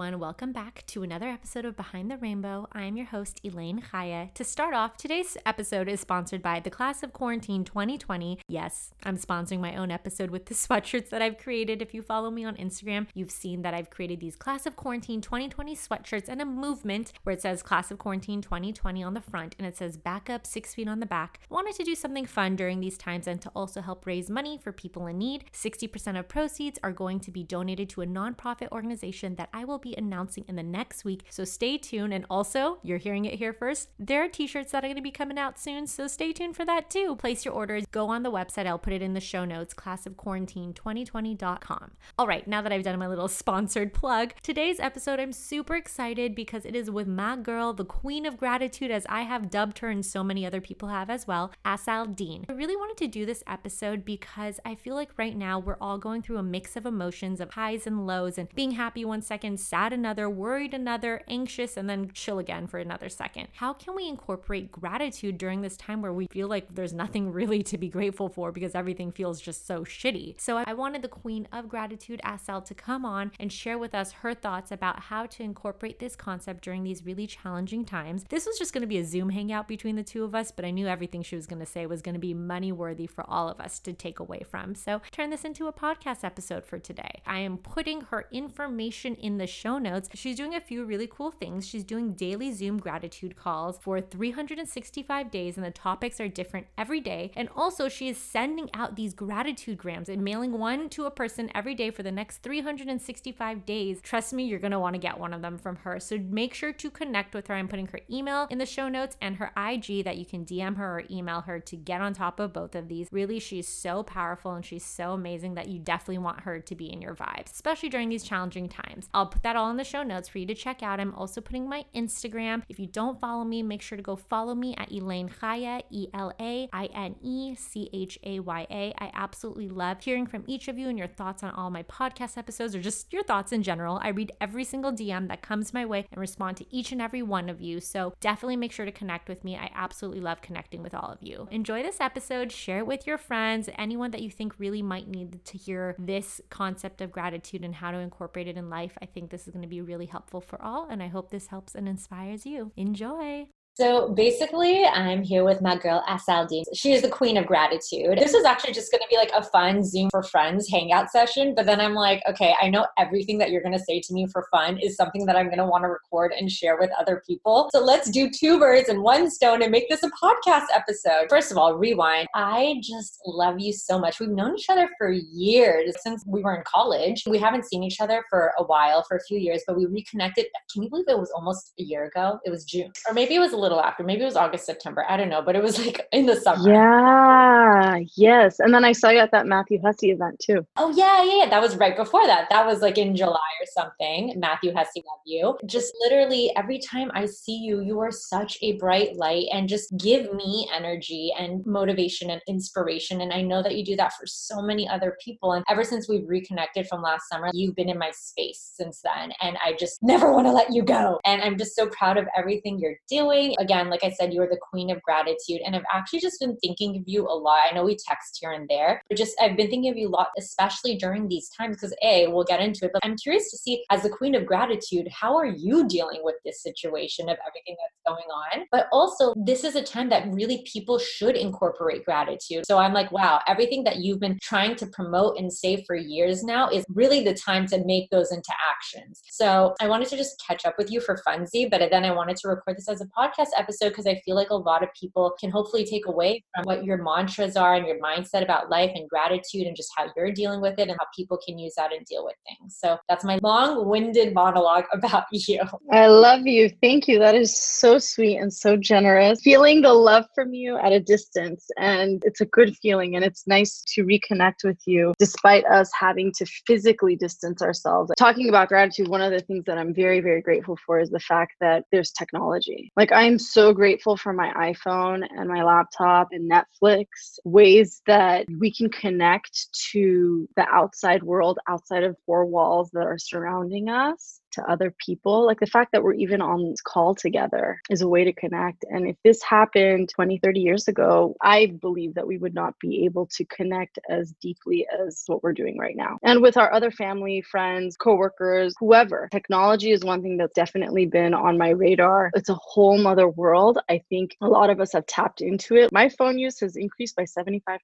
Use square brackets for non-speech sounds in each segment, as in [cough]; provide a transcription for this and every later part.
everyone? Welcome back to another episode of Behind the Rainbow. I'm your host, Elaine Chaya. To start off, today's episode is sponsored by the Class of Quarantine 2020. Yes, I'm sponsoring my own episode with the [laughs] sweatshirts that I've created. If you follow me on Instagram, you've seen that I've created these Class of Quarantine 2020 sweatshirts and a movement where it says Class of Quarantine 2020 on the front and it says back up six feet on the back. I wanted to do something fun during these times and to also help raise money for people in need. 60% of proceeds are going to be donated to a nonprofit organization that I will be announcing in the next week. So stay tuned. And also, you're hearing it here first. There are t shirts that are going to be coming out soon. So stay tuned for that too. Place your orders. Go on the website. I'll put it in the show notes classofquarantine2020.com. All right, now that I've done my little [laughs] sponsored plug, today's episode, I'm super excited because it is with my girl, the queen of gratitude, as I have dubbed her and so many other people have as well, Asal Dean. I really wanted to do this episode because I feel like right now we're all going through a mix of emotions of highs and lows and being happy one second, sad another, worried another, anxious, and then chill again for another second. How can we incorporate gratitude during this time where we feel like there's nothing [laughs] really to be grateful for because everything feels just so shitty? So I wanted the queen of gratitude, Asal, to come on and share with us her thoughts about how to incorporate this concept during these really challenging times. This was just going to be a Zoom hangout between the two of us, but I knew everything she was going to say was going to be money worthy for all of us to take away from. So turn this into a podcast episode for today. I am putting her information in the show notes. She's doing a few really cool things. She's doing daily Zoom gratitude calls for 365 days, and the topics are different every day. And also, she is sending out these gratitude grams and mailing one to a person every day for the next 365 days. Trust me, you're going to want to get one of them from her. So make sure to connect with her. I'm putting her email in the show notes and her IG that you can DM her or email her to get on top of both of these. Really, she's so powerful and she's so amazing that you definitely want her to be in your vibes, especially during these challenging times. I'll put that all in the show notes for you to check out. I'm also putting my Instagram. If you don't follow me, make sure to go follow me at Elaine Chaya, E L A I N E C H A Y A. I absolutely love hearing from each of you and your thoughts on all my podcast episodes or just your thoughts in general. I read every single DM that comes my way and respond to each and every one of you. So definitely make sure to connect with me. I absolutely love connecting with all of you. Enjoy this episode, share it with your friends, anyone that you think really might need to hear this concept of gratitude and how to incorporate it in life. I think this is going to be really helpful for all, and I hope this helps and inspires you. Enjoy. So basically, I'm here with my girl Asal Dean. She is the queen of gratitude. This is actually just going to be like a fun Zoom for friends hangout session. But then I'm like, okay, I know everything that you're going to say to me for fun is something that I'm going to want to record and share with other people. So let's do two birds and one stone and make this a podcast episode. First of all, rewind. I just love you so much. We've known each other for years since we were in college. We haven't seen each other for a while, for a few years, but we reconnected. Can you believe it was almost a year ago? It was June, or maybe it was a little little after. Maybe it was August, September. I don't know, but it was like in the summer. Yeah. Yes. And then I saw you at that Matthew Hussey event too. Oh yeah, yeah, yeah. That was right before that. That was like in July or something. Matthew Hussey, love you. Just literally every time I see you, you are such a bright light and just give me energy and motivation and inspiration. And I know that you do that for so many other people. And ever since we've reconnected from last summer, you've been in my space since then. And I just never want to let you go. And I'm just so proud of everything you're doing again, like I said, you are the queen of gratitude. And I've actually just been thinking of you a lot. I know we text here and there, but just I've been thinking of you a lot, especially during these times, because A, we'll get into it, but I'm curious to see, as the queen of gratitude, how are you dealing with this situation of everything that's going on? But also, this is a time that really people should incorporate gratitude. So I'm like, wow, everything that you've been trying to promote and say for years now is really the time to make those into actions. So I wanted to just catch up with you for funsy, but then I wanted to record this as a podcast episode because I feel like a lot of people can hopefully take away from what your mantras are and your mindset about life and gratitude and just how you're dealing with it and how people can use that and deal with things. So that's my long winded monologue [laughs] about you. I love you. Thank you. That is so sweet and so generous. Feeling the love from you at a distance. And it's a good feeling. And it's nice to reconnect with you despite us having to physically distance ourselves. Talking about gratitude, one of the things that I'm very, very grateful for is the fact that there's technology. Like, I'm so grateful for my iPhone and my laptop and Netflix, ways that we can connect to the outside world outside of four walls that are surrounding us to other people. Like the fact that we're even on this call together is a way to connect. And if this happened 20, 30 years ago, I believe that we would not be able to connect as deeply as what we're doing right now. And with our other family, friends, coworkers, whoever, technology is one thing that's definitely been on my radar. It's a whole nother world. I think a lot of us have tapped into it. My phone use has increased by 75%.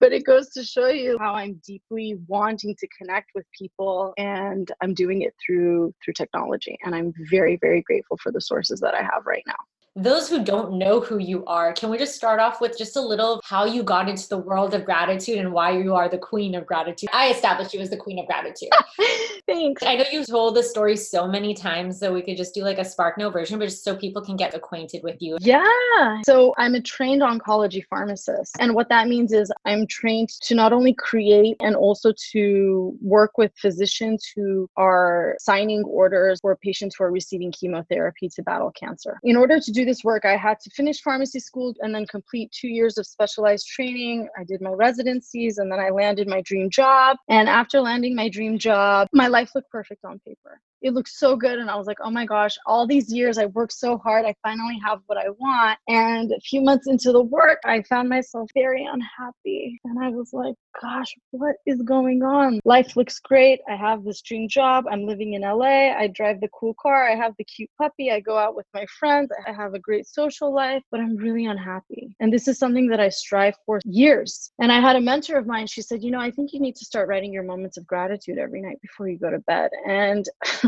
But it goes to show you how I'm deeply wanting to connect with people and I'm doing it through through technology. And I'm very, very grateful for the sources that I have right now those who don't know who you are, can we just start off with just a little how you got into the world of gratitude and why you are the queen of gratitude? I established you as the queen of gratitude. [laughs] Thanks. I know you've told the story so many times, so we could just do like a SparkNotes version, but just so people can get acquainted with you. Yeah. So I'm a trained oncology pharmacist. And what that means is I'm trained to not only create and also to work with physicians who are signing orders for patients who are receiving chemotherapy to battle cancer. In order to do this work, I had to finish pharmacy school and then complete two years of specialized training. I did my residencies and then I landed my dream job. And after landing my dream job, my life looked perfect on paper it looked so good. And i was like oh my gosh all these years i worked so hard i finally have what i want. And a few months into the work i found myself very unhappy. And i was like gosh what is going on? Life looks great. I have this dream job. I'm living in la i drive the cool car. I have the cute puppy. I go out with my friends. I have a great social life but i'm really unhappy. And this is something that i strive for years. And i had a mentor of mine. She said you know i think you need to start writing your moments of gratitude every night before you go to bed. And [laughs]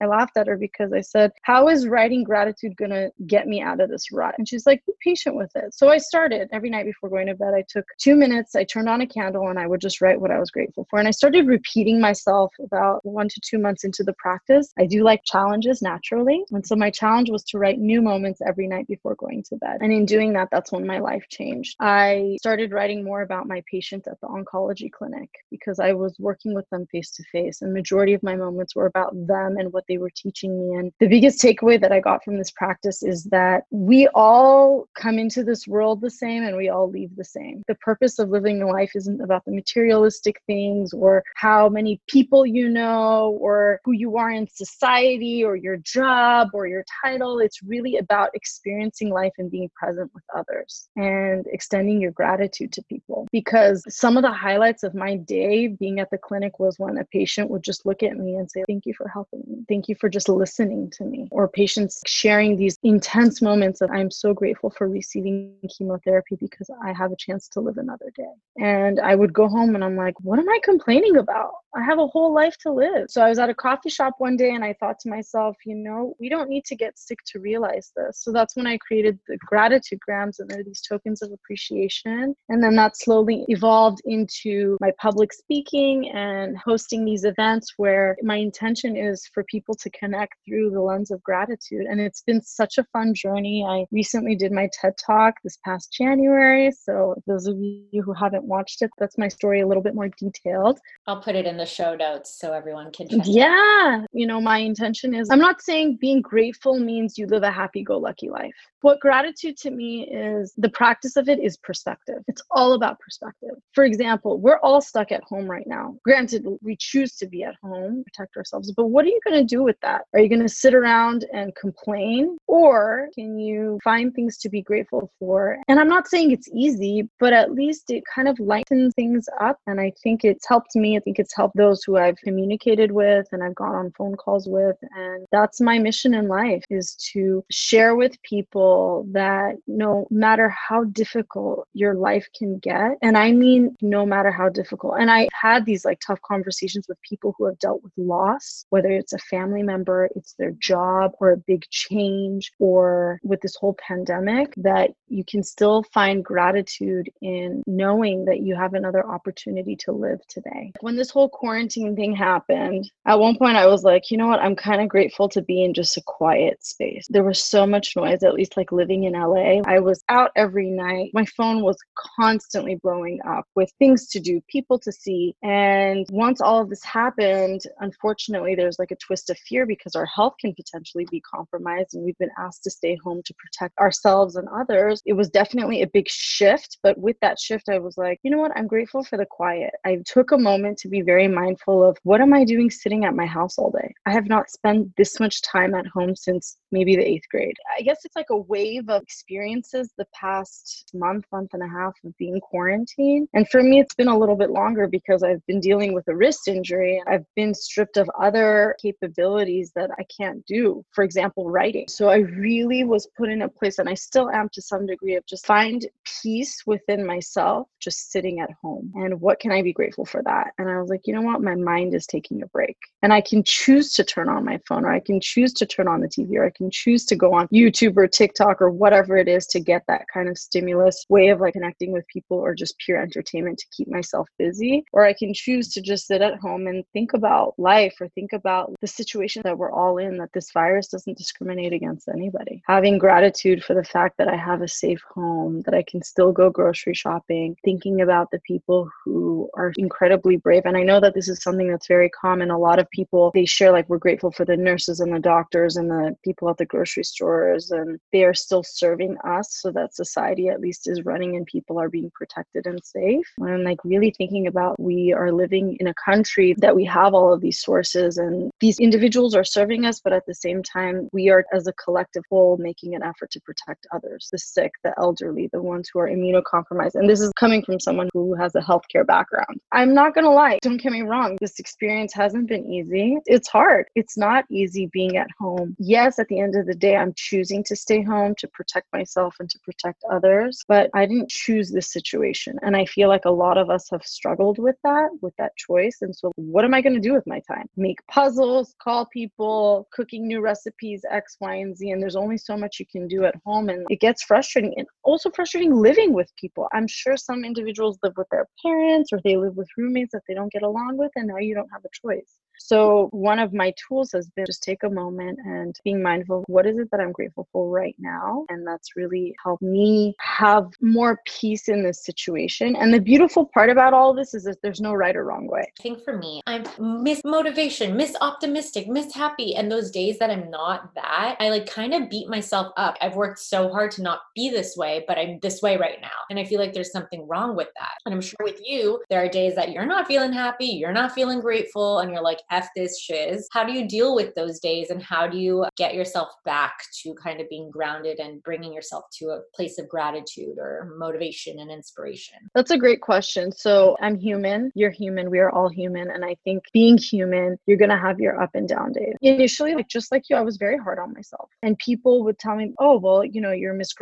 I laughed at her because I said, How is writing gratitude going to get me out of this rut? And she's like, Be patient with it. So I started every night before going to bed. I took two minutes, I turned on a candle, and I would just write what I was grateful for. And I started repeating myself about one to two months into the practice. I do like challenges naturally. And so my challenge was to write new moments every night before going to bed. And in doing that, that's when my life changed. I started writing more about my patients at the oncology clinic because I was working with them face to face. And majority of my moments were about them and what they were teaching me. And the biggest takeaway that I got from this practice is that we all come into this world the same and we all leave the same. The purpose of living a life isn't about the materialistic things or how many people you know or who you are in society or your job or your title. It's really about experiencing life and being present with others and extending your gratitude to people. Because some of the highlights of my day being at the clinic was when a patient would just look at me and say, Thank you for helping me Thank you for just listening to me. Or patients sharing these intense moments of, I'm so grateful for receiving chemotherapy because I have a chance to live another day. And I would go home and I'm like, what am I complaining about? I have a whole life to live. So I was at a coffee shop one day and I thought to myself, you know, we don't need to get sick to realize this. So that's when I created the gratitude grams and they're these tokens of appreciation. And then that slowly evolved into my public speaking and hosting these events where my intention is for people to connect through the lens of gratitude. And it's been such a fun journey. I recently did my TED Talk this past January. So those of you who haven't watched it, that's my story a little bit more detailed. I'll put it in the show notes so everyone can yeah you know my intention is i'm not saying being grateful means you live a happy-go-lucky life what gratitude to me is the practice of it is perspective. It's all about perspective. For example we're all stuck at home right now. Granted we choose to be at home protect ourselves but what are you going to do with that? Are you going to sit around and complain? Or can you find things to be grateful for? And i'm not saying it's easy but at least it kind of lightens things up and i think it's helped me. I think it's helped those who I've communicated with and I've gone on phone calls with. And that's my mission in life is to share with people that no matter how difficult your life can get, and I mean no matter how difficult. And I had these like tough conversations with people who have dealt with loss, whether it's a family member, it's their job, or a big change, or with this whole pandemic, that you can still find gratitude in knowing that you have another opportunity to live today. When this whole quarantine thing happened, at one point I was like, you know what? I'm kind of grateful to be in just a quiet space. There was so much noise, at least like like living in LA, I was out every night. My phone was constantly blowing up with things to do, people to see. And once all of this happened, unfortunately, there's like a twist of fear because our health can potentially be compromised and we've been asked to stay home to protect ourselves and others. It was definitely a big shift. But with that shift, I was like, you know what? I'm grateful for the quiet. I took a moment to be very mindful of what am I doing sitting at my house all day? I have not spent this much time at home since maybe the eighth grade. I guess it's like a wave of experiences the past month, month and a half of being quarantined. And for me, it's been a little bit longer because I've been dealing with a wrist injury. I've been stripped of other capabilities that I can't do, for example, writing. So I really was put in a place, and I still am to some degree, of just find peace within myself, just sitting at home. And what can I be grateful for that? And I was like, you know what? My mind is taking a break. And I can choose to turn on my phone, or I can choose to turn on the TV, or I can choose to go on YouTube or TikTok or whatever it is to get that kind of stimulus way of like connecting with people or just pure entertainment to keep myself busy. Or I can choose to just sit at home and think about life or think about the situation that we're all in, that this virus doesn't discriminate against anybody. Having gratitude for the fact that I have a safe home, that I can still go grocery shopping, thinking about the people who are incredibly brave. And I know that this is something that's very common. A lot of people, they share like, we're grateful for the nurses and the doctors and the people at the grocery stores, and they are still serving us so that society at least is running and people are being protected and safe. And like, really thinking about we are living in a country that we have all of these sources and these individuals are serving us, but at the same time, we are as a collective whole making an effort to protect others the sick, the elderly, the ones who are immunocompromised. And this is coming from someone who has a healthcare background. I'm not going to lie, don't get me wrong, this experience hasn't been easy. It's hard. It's not easy being at home. Yes, at the end of the day, I'm choosing to stay home to protect myself and to protect others, but I didn't choose this situation. And I feel like a lot of us have struggled with that, with that choice. And so, what am I going to do with my time? Make puzzles, call people, cooking new recipes, X, Y, and Z. And there's only so much you can do at home. And it gets frustrating and also frustrating living with people. I'm sure some individuals live with their parents or they live with roommates that they don't get along with, and now you don't have a choice. So, one of my tools has been just take a moment and being mindful what is it that I'm grateful for right now. And that's really helped me have more peace in this situation. And the beautiful part about all this is that there's no right or wrong way. I think for me, I'm miss motivation, miss optimistic, miss happy. And those days that I'm not that, I like kind of beat myself up. I've worked so hard to not be this way, but I'm this way right now. And I feel like there's something wrong with that. And I'm sure with you, there are days that you're not feeling happy, you're not feeling grateful, and you're like, F this shiz. How do you deal with those days and how do you get yourself back to kind of being grounded and bringing yourself to a place of gratitude or motivation and inspiration? That's a great question. So I'm human, you're human, we are all human. And I think being human, you're going to have your up and down days. Initially, like just like you, I was very hard on myself. And people would tell me, oh, well, you know, you're Miss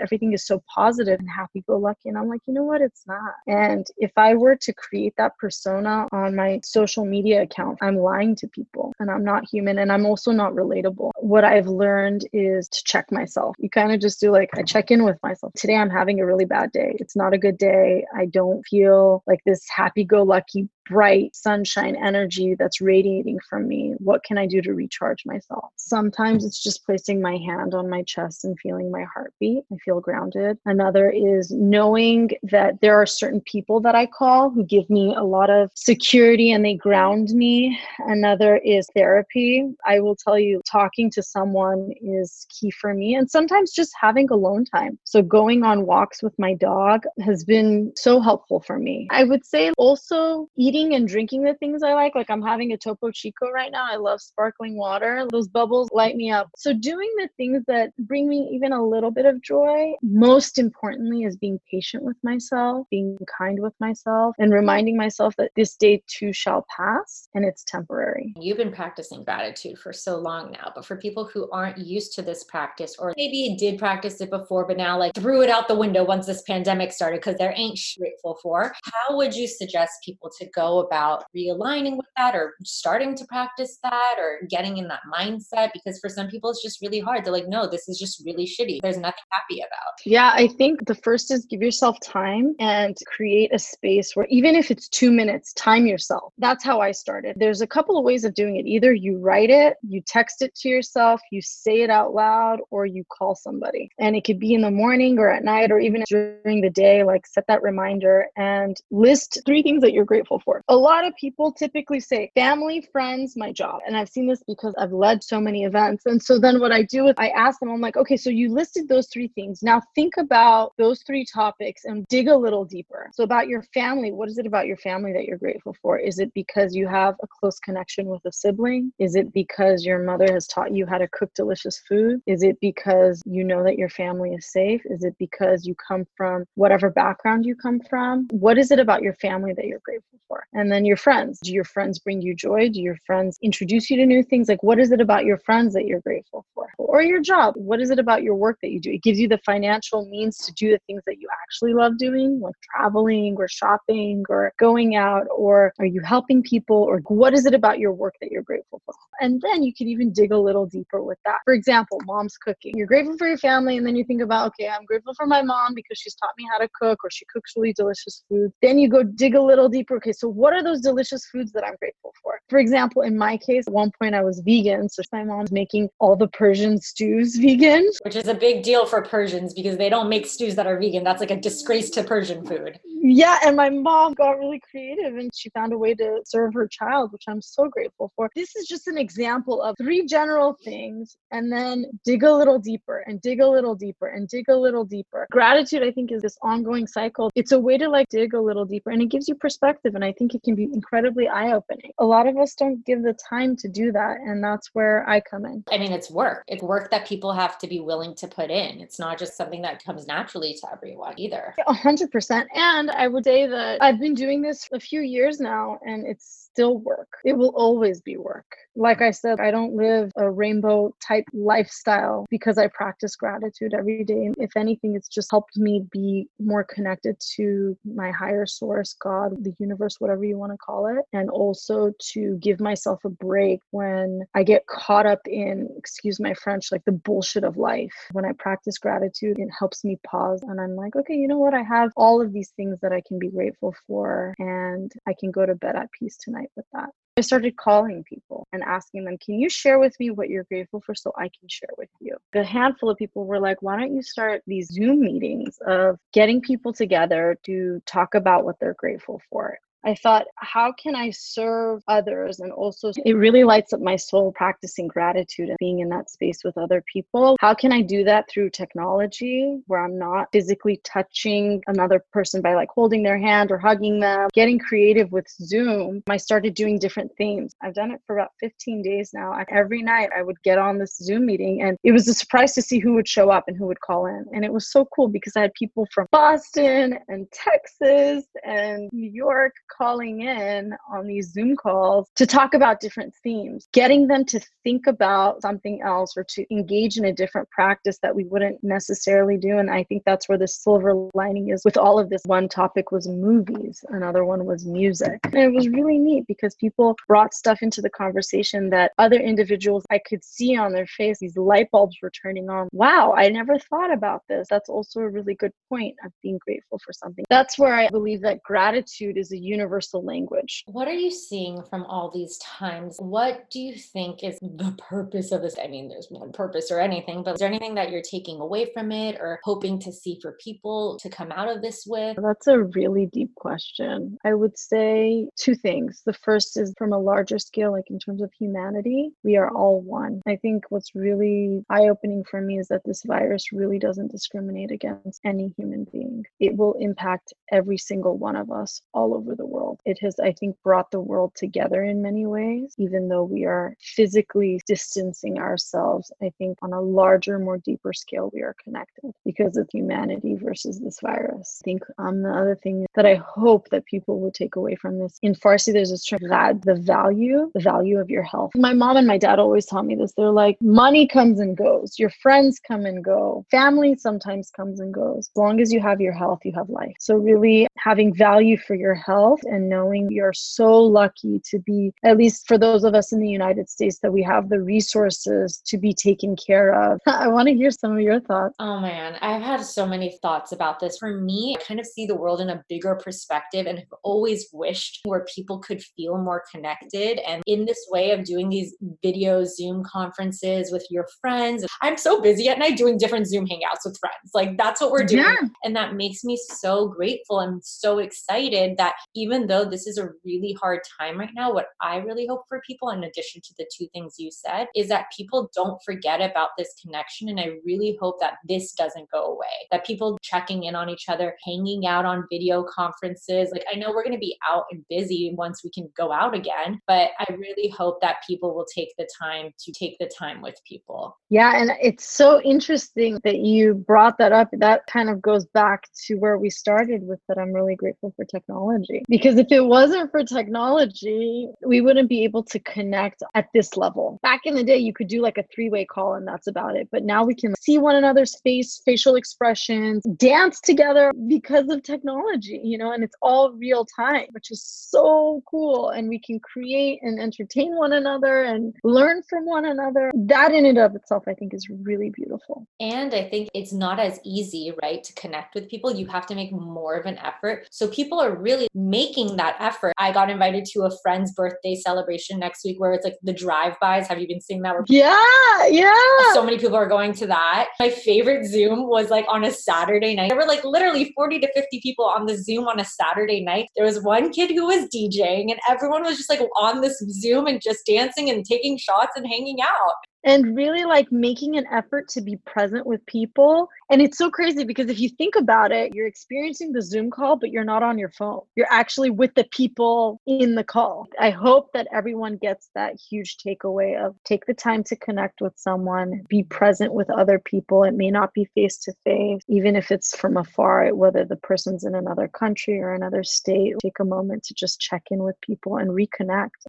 Everything is so positive and happy go lucky. And I'm like, you know what? It's not. And if I were to create that persona on my social media account, I'm lying to people and I'm not human and I'm also not relatable. What I've learned is to check myself. You kind of just do like, I check in with myself. Today I'm having a really bad day. It's not a good day. I don't feel like this happy go lucky bright sunshine energy that's radiating from me. What can I do to recharge myself? Sometimes it's just placing my hand on my chest and feeling my heartbeat. I feel grounded. Another is knowing that there are certain people that I call who give me a lot of security and they ground me. Another is therapy. I will tell you, talking to someone is key for me. And sometimes just having alone time. So going on walks with my dog has been so helpful for me. I would say also eating eating and drinking the things I like. Like I'm having a Topo Chico right now. I love sparkling water. Those bubbles light me up. So doing the things that bring me even a little bit of joy, most importantly, is being patient with myself, being kind with myself, and reminding myself that this day too shall pass and it's temporary. You've been practicing gratitude for so long now, but for people who aren't used to this practice, or maybe did practice it before, but now like threw it out the window once this pandemic started because there ain't grateful for, how would you suggest people to go about realigning with that or starting to practice that or getting in that mindset? Because for some people, it's just really hard. They're like, no, this is just really shitty. There's nothing happy about. Yeah, I think the first is give yourself time and create a space where even if it's two minutes, time yourself. That's how I started. There's a couple of ways of doing it. Either you write it, you text it to yourself, you say it out loud, or you call somebody. And it could be in the morning or at night or even during the day, like set that reminder and list three things that you're grateful for. A lot of people typically say family, friends, my job. And I've seen this because I've led so many events. And so then what I do is I ask them, I'm like, okay, so you listed those three things. Now think about those three topics and dig a little deeper. So about your family, what is it about your family that you're grateful for? Is it because you have a close connection with a sibling? Is it because your mother has taught you how to cook delicious food? Is it because you know that your family is safe? Is it because you come from whatever background you come from? What is it about your family that you're grateful for? And then your friends. Do your friends bring you joy? Do your friends introduce you to new things? Like, what is it about your friends that you're grateful for? Or your job? What is it about your work that you do? It gives you the financial means to do the things that you actually love doing, like traveling or shopping or going out, or are you helping people? Or what is it about your work that you're grateful for? And then you can even dig a little deeper with that. For example, mom's cooking. You're grateful for your family, and then you think about, okay, I'm grateful for my mom because she's taught me how to cook or she cooks really delicious food. Then you go dig a little deeper. Okay, so what are those delicious foods that I'm grateful for? For example, in my case, at one point I was vegan, so my mom's making all the Persian stews [laughs] vegan. Which is a big deal for Persians because they don't make stews that are vegan. That's like a disgrace to Persian food. Yeah, and my mom got really creative and she found a way to serve her child, which I'm so grateful for. This is just an example of three general things and then dig a little deeper and dig a little deeper and dig a little deeper. Gratitude, I think, is this ongoing cycle. It's a way to like dig a little deeper and it gives you perspective. And I think it can be incredibly eye opening. A lot of us don't give the time to do that. And that's where I come in. I mean, it's work. It's work that people have to be willing to put in. It's not just something that comes naturally to everyone either. A hundred percent. And I would say that I've been doing this a few years now and it's still work. It will always be work. Like I said, I don't live a rainbow type lifestyle because I practice gratitude every day. If anything, it's just helped me be more connected to my higher source, God, the universe, whatever you want to call it. And also to give myself a break when I get caught up in, excuse my French, like the bullshit of life. When I practice gratitude, it helps me pause and I'm like, okay, you know what? I have all of these things that I can be grateful for, and I can go to bed at peace tonight with that. I started calling people and asking them, Can you share with me what you're grateful for so I can share with you? A handful of people were like, Why don't you start these Zoom meetings of getting people together to talk about what they're grateful for? I thought, how can I serve others? And also, it really lights up my soul practicing gratitude and being in that space with other people. How can I do that through technology where I'm not physically touching another person by like holding their hand or hugging them? Getting creative with Zoom, I started doing different themes. I've done it for about 15 days now. Every night I would get on this Zoom meeting, and it was a surprise to see who would show up and who would call in. And it was so cool because I had people from Boston and Texas and New York calling in on these Zoom calls to talk about different themes, getting them to think about something else or to engage in a different practice that we wouldn't necessarily do. And I think that's where the silver lining is with all of this. One topic was movies, another one was music. And it was really neat because people brought stuff into the conversation that other individuals I could see on their face, these light bulbs were turning on. Wow, I never thought about this. That's also a really good point of being grateful for something. That's where I believe that gratitude is a universal universal language. What are you seeing from all these times? What do you think is the purpose of this? I mean, there's no purpose or anything, but is there anything that you're taking away from it or hoping to see for people to come out of this with? That's a really deep question. I would say two things. The first is from a larger scale, like in terms of humanity, we are all one. I think what's really eye opening for me is that this virus really doesn't discriminate against any human being. It will impact every single one of us all over the world world. It has, I think, brought the world together in many ways, even though we are physically distancing ourselves. I think on a larger, more deeper scale, we are connected because of humanity versus this virus. I think um, the other thing that I hope that people will take away from this in Farsi, there's this term that the value, the value of your health. My mom and my dad always taught me this. They're like, money comes and goes, your friends come and go, family sometimes comes and goes. As long as you have your health, you have life. So, really having value for your health yourself and knowing you're so lucky to be, at least for those of us in the United States, that we have the resources to be taken care of. [laughs] I want to hear some of your thoughts. Oh man, I've had so many thoughts about this. For me, I kind of see the world in a bigger perspective and have always wished where people could feel more connected. And in this way of doing these video Zoom conferences with your friends, I'm so busy at night doing different Zoom hangouts with friends. Like that's what we're doing. Yeah. And that makes me so grateful. I'm so excited that even though this is a really hard time right now, what I really hope for people, in addition to the two things you said, is that people don't forget about this connection. And I really hope that this doesn't go away, that people checking in on each other, hanging out on video conferences. Like I know we're going to be out and busy once we can go out again, but I really hope that people will take the time to take the time with people. Yeah. And it's so interesting that you brought that up. That kind of goes back to where we started with that I'm really grateful for technology. Because if it wasn't for technology, we wouldn't be able to connect at this level. Back in the day, you could do like a three way call and that's about it. But now we can see one another's face, facial expressions, dance together because of technology, you know, and it's all real time, which is so cool. And we can create and entertain one another and learn from one another. That in and of itself, I think, is really beautiful. And I think it's not as easy, right, to connect with people. You have to make more of an effort. So people are really making that effort. I got invited to a friend's birthday celebration next week where it's like the drive-bys. Have you been seeing that? Yeah, yeah. So many people are going to that. My favorite Zoom was like on a Saturday night. There were like literally 40 to 50 people on the Zoom on a Saturday night. There was one kid who was DJing and everyone was just like on this Zoom and just dancing and taking shots and hanging out and really like making an effort to be present with people. And it's so crazy because if you think about it, you're experiencing the Zoom call, but you're not on your phone. You're actually with the people in the call. I hope that everyone gets that huge takeaway of take the time to connect with someone, be present with other people. It may not be face to face, even if it's from afar, whether the person's in another country or another state. Take a moment to just check in with people and reconnect.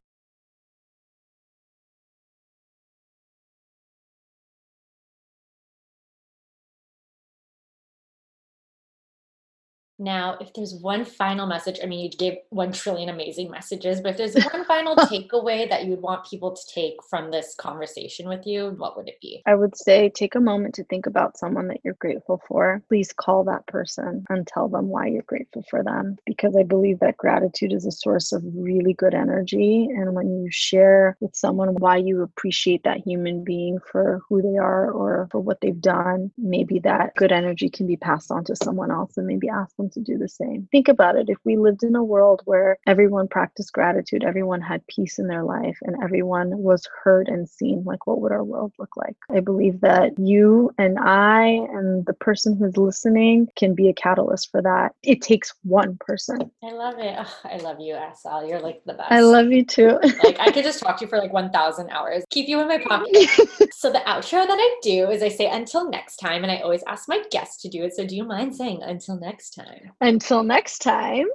Now, if there's one final message, I mean, you gave one trillion amazing messages, but if there's one [laughs] final takeaway that you would want people to take from this conversation with you, what would it be? I would say take a moment to think about someone that you're grateful for. Please call that person and tell them why you're grateful for them, because I believe that gratitude is a source of really good energy. And when you share with someone why you appreciate that human being for who they are or for what they've done, maybe that good energy can be passed on to someone else and maybe ask them to do the same. Think about it. If we lived in a world where everyone practiced gratitude, everyone had peace in their life, and everyone was heard and seen, like what would our world look like? I believe that you and I and the person who's listening can be a catalyst for that. It takes one person. I love it. Oh, I love you, Asal. You're like the best. I love you too. like I could just talk to you for like 1,000 hours. Keep you in my pocket. [laughs] so the outro that I do is I say until next time, and I always ask my guests to do it. So do you mind saying until next time? Until next time.